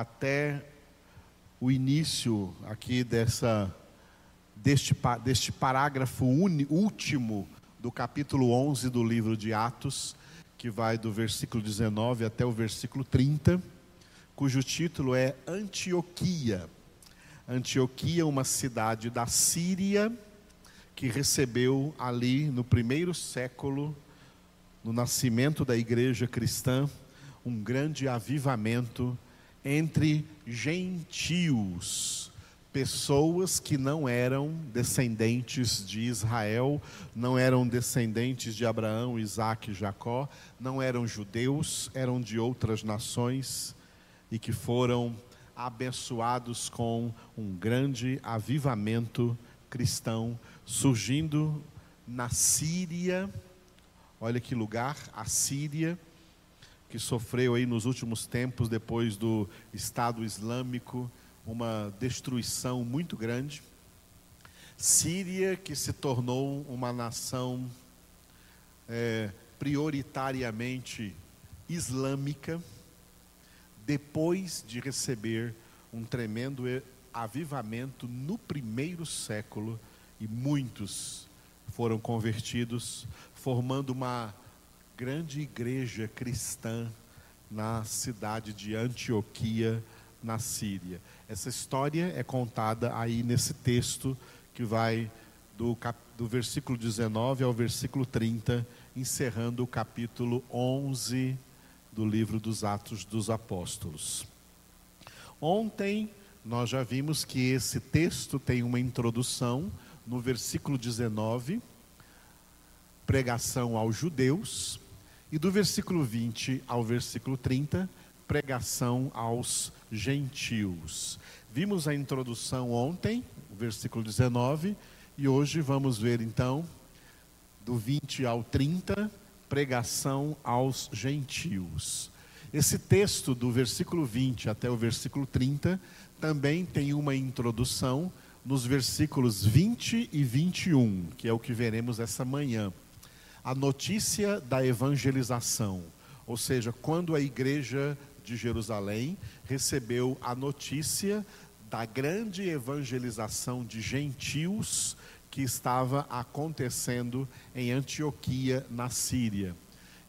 até o início aqui dessa deste, deste parágrafo uni, último do capítulo 11 do livro de Atos, que vai do versículo 19 até o versículo 30, cujo título é Antioquia. Antioquia, uma cidade da Síria, que recebeu ali no primeiro século, no nascimento da igreja cristã, um grande avivamento entre gentios, pessoas que não eram descendentes de Israel, não eram descendentes de Abraão, Isaac e Jacó, não eram judeus, eram de outras nações e que foram abençoados com um grande avivamento cristão surgindo na Síria. Olha que lugar, a Síria, que sofreu aí nos últimos tempos, depois do Estado Islâmico, uma destruição muito grande. Síria, que se tornou uma nação é, prioritariamente islâmica, depois de receber um tremendo avivamento no primeiro século e muitos foram convertidos, formando uma grande igreja cristã na cidade de Antioquia, na Síria. Essa história é contada aí nesse texto que vai do, cap, do versículo 19 ao versículo 30, encerrando o capítulo 11 do livro dos Atos dos Apóstolos. Ontem nós já vimos que esse texto tem uma introdução no versículo 19, pregação aos judeus, e do versículo 20 ao versículo 30, pregação aos gentios. Vimos a introdução ontem, o versículo 19, e hoje vamos ver então, do 20 ao 30, pregação aos gentios. Esse texto, do versículo 20 até o versículo 30, também tem uma introdução nos versículos 20 e 21, que é o que veremos essa manhã. A notícia da evangelização, ou seja, quando a igreja de Jerusalém recebeu a notícia da grande evangelização de gentios que estava acontecendo em Antioquia, na Síria.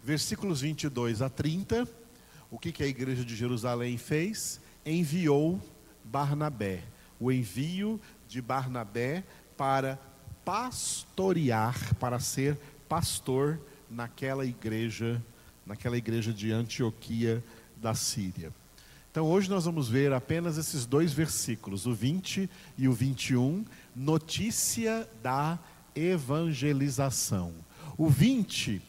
Versículos 22 a 30, o que, que a igreja de Jerusalém fez? Enviou Barnabé. O envio de Barnabé para pastorear, para ser pastor naquela igreja, naquela igreja de Antioquia da Síria. Então hoje nós vamos ver apenas esses dois versículos, o 20 e o 21, notícia da evangelização. O 20,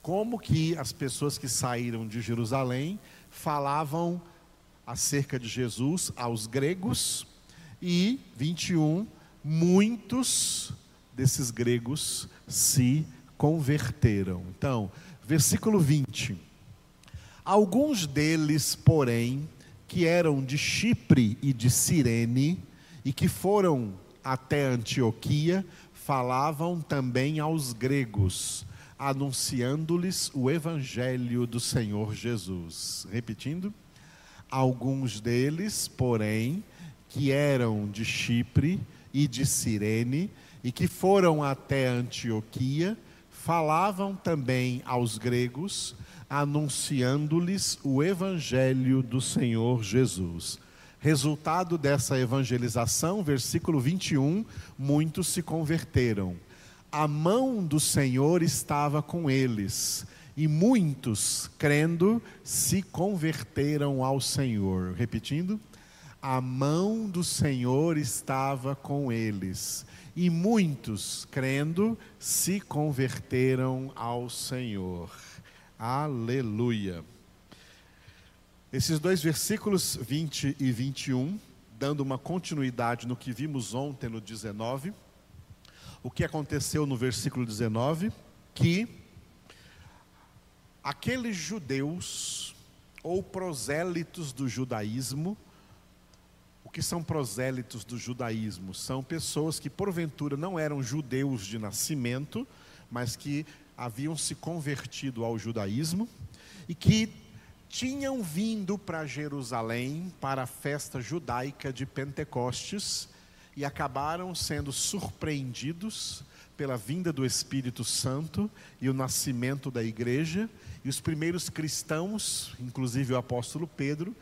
como que as pessoas que saíram de Jerusalém falavam acerca de Jesus aos gregos, e 21, muitos desses gregos se converteram. Então, versículo 20. Alguns deles, porém, que eram de Chipre e de Cirene, e que foram até Antioquia, falavam também aos gregos, anunciando-lhes o evangelho do Senhor Jesus. Repetindo, alguns deles, porém, que eram de Chipre e de Cirene e que foram até Antioquia, falavam também aos gregos, anunciando-lhes o evangelho do Senhor Jesus. Resultado dessa evangelização, versículo 21, muitos se converteram. A mão do Senhor estava com eles, e muitos, crendo, se converteram ao Senhor. Repetindo, a mão do Senhor estava com eles, e muitos, crendo, se converteram ao Senhor. Aleluia. Esses dois versículos 20 e 21, dando uma continuidade no que vimos ontem no 19, o que aconteceu no versículo 19? Que aqueles judeus ou prosélitos do judaísmo, que são prosélitos do judaísmo? São pessoas que, porventura, não eram judeus de nascimento, mas que haviam se convertido ao judaísmo e que tinham vindo para Jerusalém para a festa judaica de Pentecostes e acabaram sendo surpreendidos pela vinda do Espírito Santo e o nascimento da igreja. E os primeiros cristãos, inclusive o apóstolo Pedro,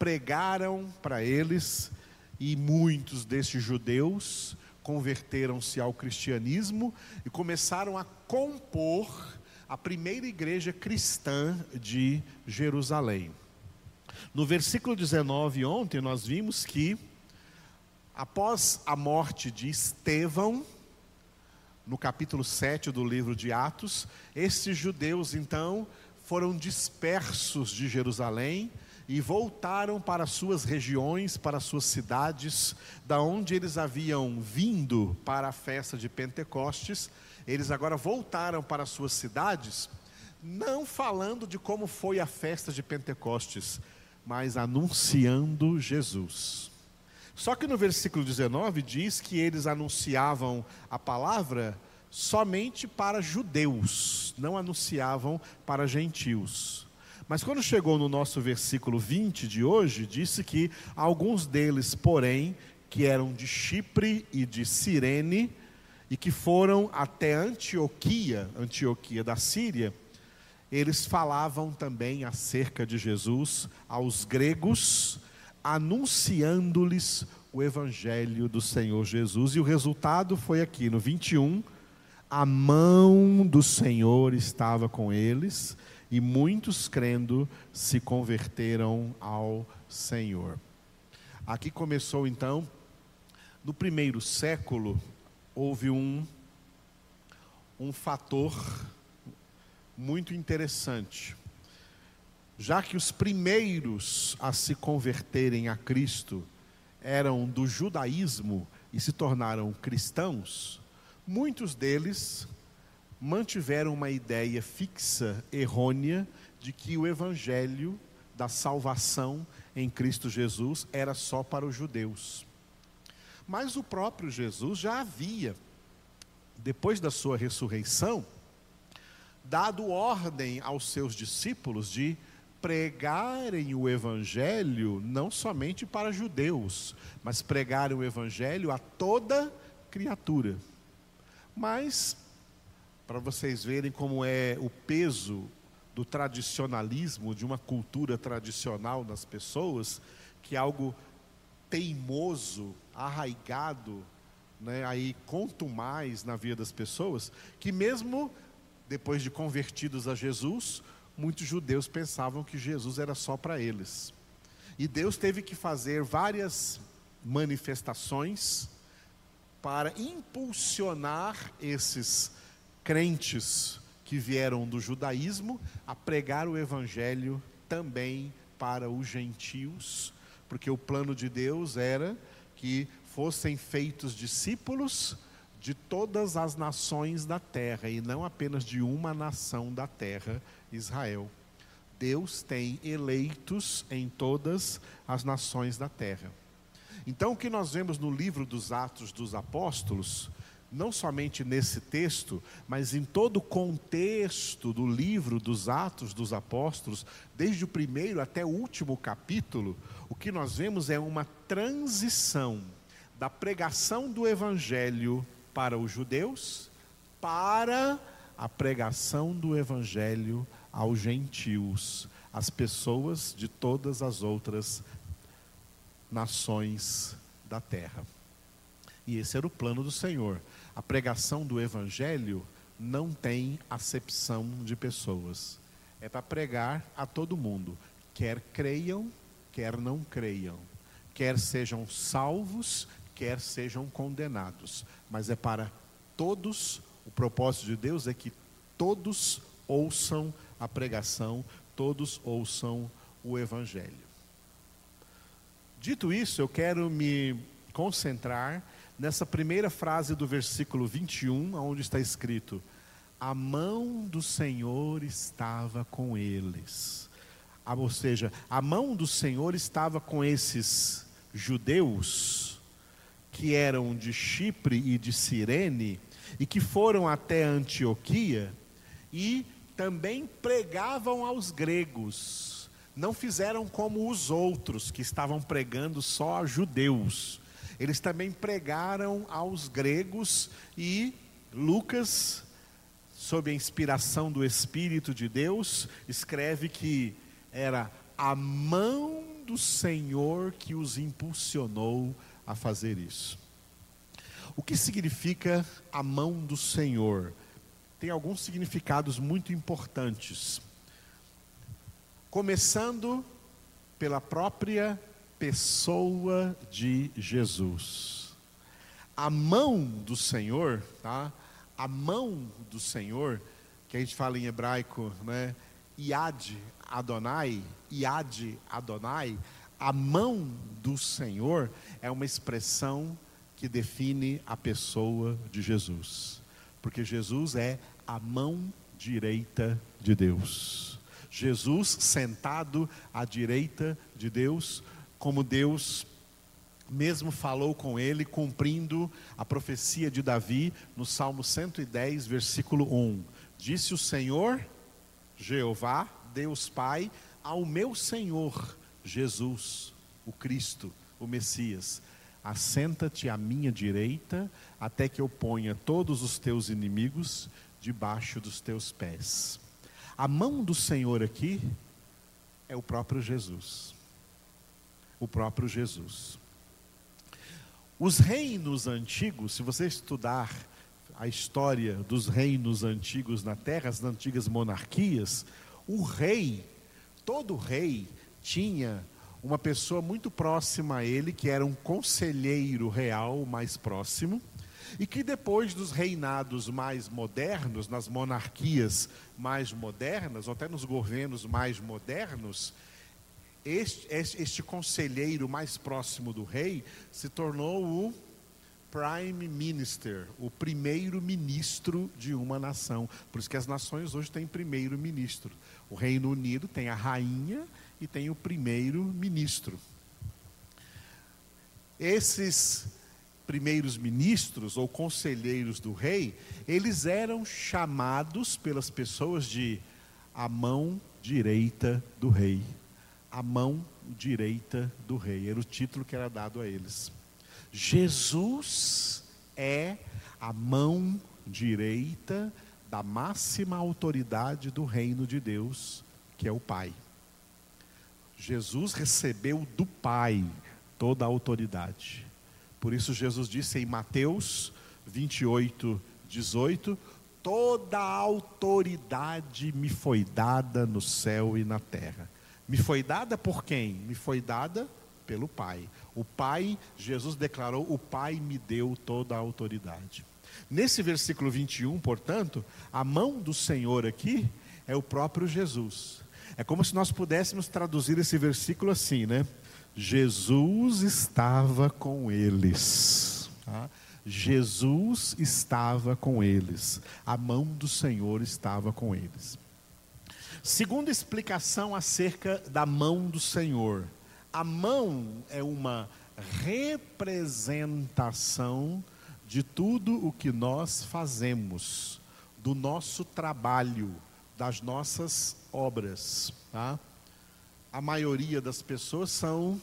pregaram para eles e muitos destes judeus converteram-se ao cristianismo e começaram a compor a primeira igreja cristã de Jerusalém. No versículo 19, ontem, nós vimos que, após a morte de Estevão, no capítulo 7 do livro de Atos, esses judeus então foram dispersos de Jerusalém e voltaram para suas regiões, para suas cidades, da onde eles haviam vindo para a festa de Pentecostes eles agora voltaram para suas cidades, não falando de como foi a festa de Pentecostes, mas anunciando Jesus. Só que no versículo 19 diz que eles anunciavam a palavra somente para judeus, não anunciavam para gentios. Mas quando chegou no nosso versículo 20 de hoje, disse que alguns deles, porém, que eram de Chipre e de Cirene, e que foram até Antioquia, Antioquia da Síria, eles falavam também acerca de Jesus aos gregos, anunciando-lhes o evangelho do Senhor Jesus. E o resultado foi aqui no 21, a mão do Senhor estava com eles, e muitos crendo se converteram ao Senhor. Aqui começou então, no primeiro século, houve um, um fator muito interessante. Já que os primeiros a se converterem a Cristo eram do judaísmo e se tornaram cristãos, muitos deles mantiveram uma ideia fixa, errônea, de que o evangelho da salvação em Cristo Jesus era só para os judeus. Mas o próprio Jesus já havia, depois da sua ressurreição, dado ordem aos seus discípulos de pregarem o evangelho não somente para judeus, mas pregarem o evangelho a toda criatura. Mas para vocês verem como é o peso do tradicionalismo, de uma cultura tradicional nas pessoas, que é algo teimoso, arraigado, né, aí conto mais na vida das pessoas, que mesmo depois de convertidos a Jesus, muitos judeus pensavam que Jesus era só para eles. E Deus teve que fazer várias manifestações para impulsionar esses crentes que vieram do judaísmo a pregar o evangelho também para os gentios, porque o plano de Deus era que fossem feitos discípulos de todas as nações da terra e não apenas de uma nação da terra, Israel. Deus tem eleitos em todas as nações da terra. Então, o que nós vemos no livro dos Atos dos Apóstolos não somente nesse texto, mas em todo o contexto do livro dos Atos dos Apóstolos, desde o primeiro até o último capítulo, o que nós vemos é uma transição da pregação do Evangelho para os judeus para a pregação do Evangelho aos gentios, as pessoas de todas as outras nações da terra. E esse era o plano do Senhor a pregação do Evangelho não tem acepção de pessoas. É para pregar a todo mundo, quer creiam, quer não creiam, quer sejam salvos, quer sejam condenados, mas é para todos. O propósito de Deus é que todos ouçam a pregação, todos ouçam o Evangelho. Dito isso, eu quero me concentrar nessa primeira frase do versículo 21, onde está escrito: A mão do Senhor estava com eles. Ah, ou seja, a mão do Senhor estava com esses judeus que eram de Chipre e de Cirene e que foram até Antioquia e também pregavam aos gregos, não fizeram como os outros que estavam pregando só a judeus. Eles também pregaram aos gregos e Lucas, sob a inspiração do Espírito de Deus, escreve que era a mão do Senhor que os impulsionou a fazer isso. O que significa a mão do Senhor? Tem alguns significados muito importantes. Começando pela própria pessoa de Jesus. A mão do Senhor, tá? A mão do Senhor, que a gente fala em hebraico, né? Iad Adonai, Iad Adonai, a mão do Senhor é uma expressão que define a pessoa de Jesus. Porque Jesus é a mão direita de Deus. Jesus sentado à direita de Deus, como Deus mesmo falou com ele, cumprindo a profecia de Davi no Salmo 110, versículo 1. Disse o Senhor, Jeová, Deus Pai, ao meu Senhor Jesus, o Cristo, o Messias: Assenta-te à minha direita, até que eu ponha todos os teus inimigos debaixo dos teus pés. A mão do Senhor aqui é o próprio Jesus. O próprio Jesus. Os reinos antigos, se você estudar a história dos reinos antigos na terra, as antigas monarquias, o rei, todo rei tinha uma pessoa muito próxima a ele, que era um conselheiro real mais próximo, e que depois dos reinados mais modernos, nas monarquias mais modernas, ou até nos governos mais modernos, este, este, conselheiro mais próximo do rei se tornou o prime minister, o primeiro ministro de uma nação. Por isso que as nações hoje têm primeiro ministro. O Reino Unido tem a rainha e tem o primeiro ministro. Esses primeiros ministros ou conselheiros do rei, eles eram chamados pelas pessoas de a mão direita do rei. A mão direita do rei. Era o título que era dado a eles. Jesus é a mão direita da máxima autoridade do reino de Deus, que é o Pai. Jesus recebeu do Pai toda a autoridade. Por isso, Jesus disse em Mateus 28, 18: Toda a autoridade me foi dada no céu e na terra. Me foi dada por quem? Me foi dada pelo Pai. O Pai, Jesus declarou: O Pai me deu toda a autoridade. Nesse versículo 21, portanto, a mão do Senhor aqui é o próprio Jesus. É como se nós pudéssemos traduzir esse versículo assim, né? Jesus estava com eles. Tá? Jesus estava com eles. A mão do Senhor estava com eles. Segunda explicação acerca da mão do Senhor. A mão é uma representação de tudo o que nós fazemos, do nosso trabalho, das nossas obras. Tá? A maioria das pessoas são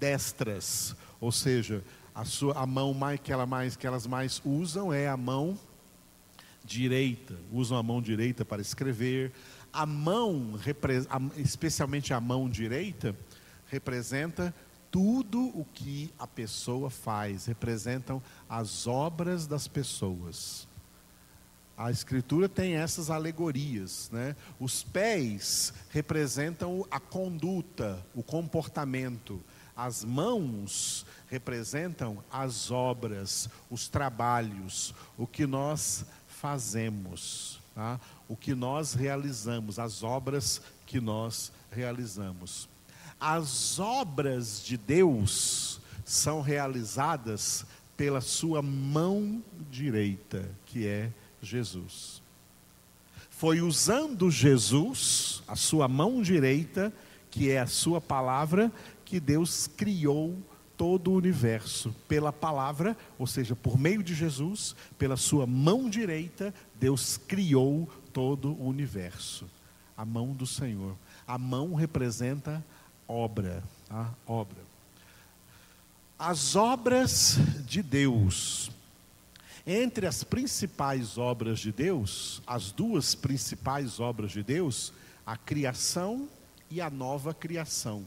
destras, ou seja, a, sua, a mão mais, que, ela mais, que elas mais usam é a mão direita, usam a mão direita para escrever. A mão, especialmente a mão direita, representa tudo o que a pessoa faz, representam as obras das pessoas. A Escritura tem essas alegorias. Né? Os pés representam a conduta, o comportamento. As mãos representam as obras, os trabalhos, o que nós fazemos, tá? o que nós realizamos, as obras que nós realizamos. As obras de Deus são realizadas pela sua mão direita, que é Jesus. Foi usando Jesus, a sua mão direita, que é a sua palavra, que Deus criou todo o universo. Pela palavra, ou seja, por meio de Jesus, pela sua mão direita, Deus criou todo o universo. A mão do Senhor. A mão representa obra, a obra. As obras de Deus. Entre as principais obras de Deus, as duas principais obras de Deus, a criação e a nova criação.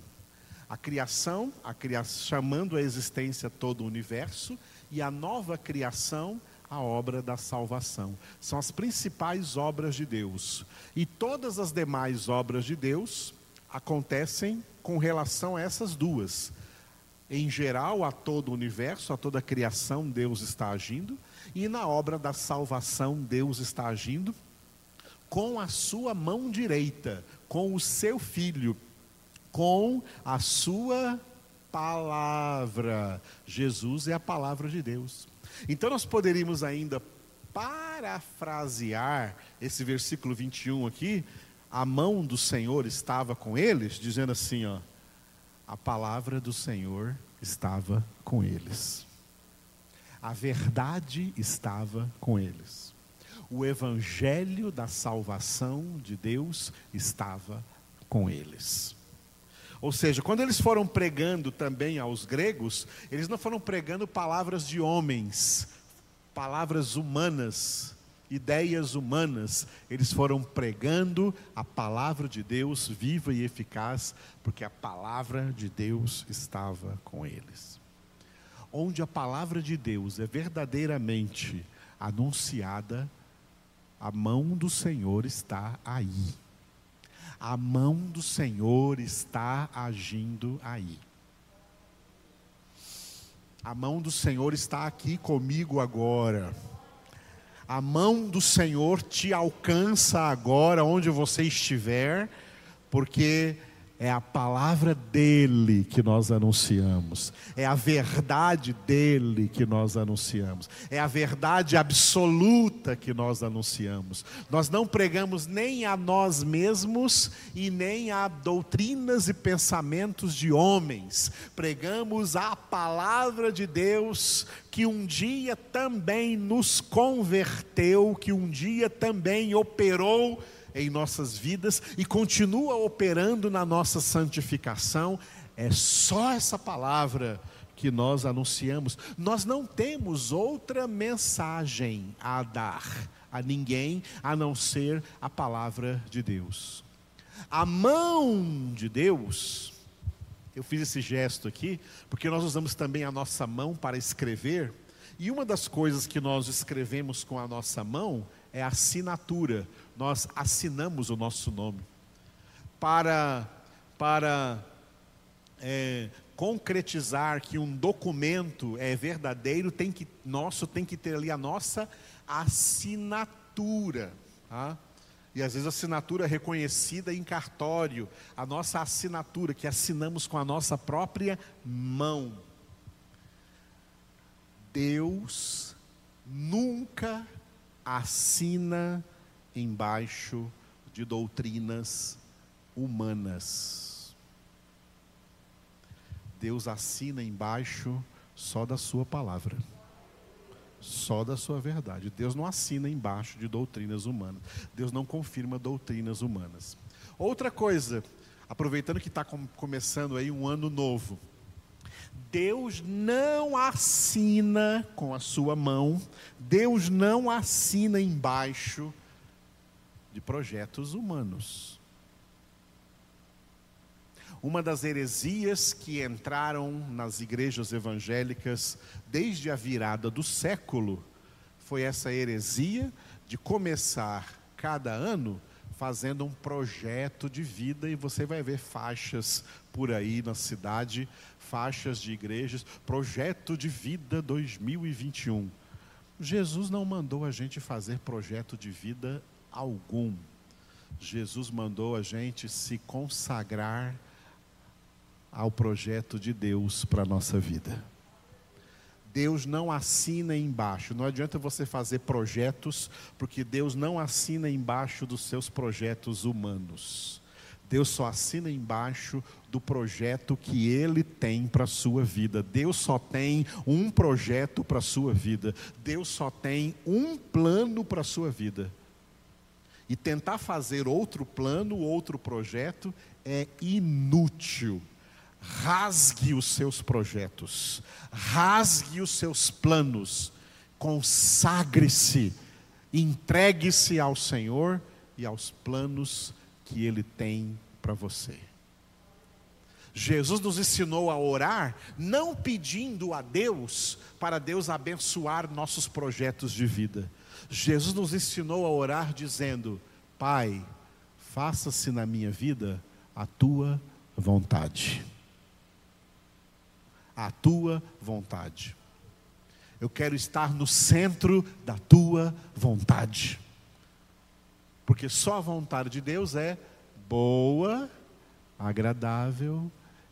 A criação, a criação chamando a existência todo o universo, e a nova criação, a obra da salvação. São as principais obras de Deus. E todas as demais obras de Deus acontecem com relação a essas duas. Em geral, a todo o universo, a toda a criação, Deus está agindo, e na obra da salvação, Deus está agindo com a sua mão direita, com o seu filho, com a sua palavra. Jesus é a palavra de Deus. Então nós poderíamos ainda parafrasear esse versículo 21 aqui, a mão do Senhor estava com eles, dizendo assim, ó, a palavra do Senhor estava com eles. A verdade estava com eles. O evangelho da salvação de Deus estava com eles. Ou seja, quando eles foram pregando também aos gregos, eles não foram pregando palavras de homens, palavras humanas, ideias humanas, eles foram pregando a palavra de Deus viva e eficaz, porque a palavra de Deus estava com eles. Onde a palavra de Deus é verdadeiramente anunciada, a mão do Senhor está aí a mão do Senhor está agindo aí. A mão do Senhor está aqui comigo agora. A mão do Senhor te alcança agora, onde você estiver, porque é a palavra dele que nós anunciamos, é a verdade dele que nós anunciamos, é a verdade absoluta que nós anunciamos. Nós não pregamos nem a nós mesmos e nem a doutrinas e pensamentos de homens, pregamos a palavra de Deus que um dia também nos converteu, que um dia também operou em nossas vidas e continua operando na nossa santificação. É só essa palavra que nós anunciamos. Nós não temos outra mensagem a dar a ninguém a não ser a palavra de Deus. A mão de Deus, eu fiz esse gesto aqui, porque nós usamos também a nossa mão para escrever, e uma das coisas que nós escrevemos com a nossa mão é a assinatura nós assinamos o nosso nome. Para, para é, concretizar que um documento é verdadeiro, tem que, nosso tem que ter ali a nossa assinatura. Tá? E às vezes assinatura reconhecida em cartório, a nossa assinatura que assinamos com a nossa própria mão. Deus nunca assina embaixo de doutrinas humanas. Deus assina embaixo só da sua palavra, só da sua verdade. Deus não assina embaixo de doutrinas humanas. Deus não confirma doutrinas humanas. Outra coisa, aproveitando que está começando aí um ano novo, Deus não assina com a sua mão, Deus não assina embaixo de projetos humanos. Uma das heresias que entraram nas igrejas evangélicas desde a virada do século foi essa heresia de começar cada ano fazendo um projeto de vida e você vai ver faixas por aí na cidade, faixas de igrejas, projeto de vida 2021. Jesus não mandou a gente fazer projeto de vida algum. Jesus mandou a gente se consagrar ao projeto de Deus para a nossa vida. Deus não assina embaixo. Não adianta você fazer projetos, porque Deus não assina embaixo dos seus projetos humanos. Deus só assina embaixo do projeto que Ele tem para a sua vida. Deus só tem um projeto para a sua vida. Deus só tem um plano para a sua vida. E tentar fazer outro plano, outro projeto, é inútil. Rasgue os seus projetos, rasgue os seus planos, consagre-se, entregue-se ao Senhor e aos planos que Ele tem para você. Jesus nos ensinou a orar, não pedindo a Deus para Deus abençoar nossos projetos de vida. Jesus nos ensinou a orar dizendo: Pai, faça-se na minha vida a tua vontade. A tua vontade. Eu quero estar no centro da tua vontade. Porque só a vontade de Deus é boa, agradável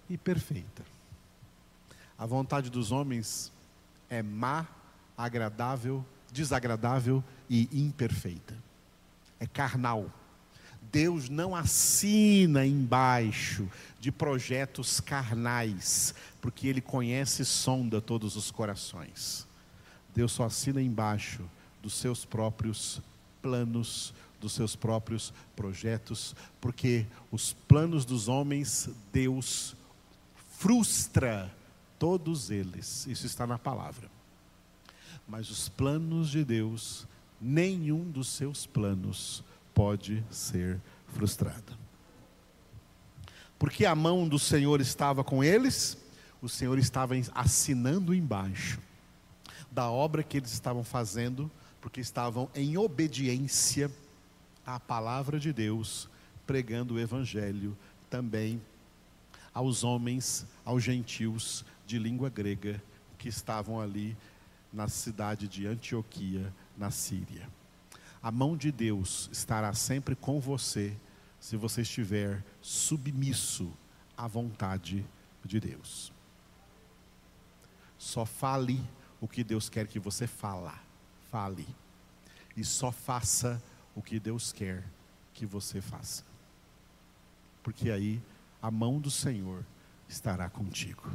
e perfeita. A vontade dos homens é má, agradável, desagradável e imperfeita. É carnal. Deus não assina embaixo de projetos carnais, porque Ele conhece e sonda todos os corações. Deus só assina embaixo dos seus próprios planos, dos seus próprios projetos, porque os planos dos homens, Deus frustra todos eles. Isso está na palavra. Mas os planos de Deus, nenhum dos seus planos pode ser frustrado. Porque a mão do Senhor estava com eles, o Senhor estava assinando embaixo da obra que eles estavam fazendo, porque estavam em obediência à palavra de Deus, pregando o Evangelho também aos homens, aos gentios de língua grega que estavam ali na cidade de Antioquia, na Síria. A mão de Deus estará sempre com você se você estiver submisso à vontade de Deus. Só fale o que Deus quer que você fala, fale. E só faça o que Deus quer que você faça. Porque aí a mão do Senhor estará contigo.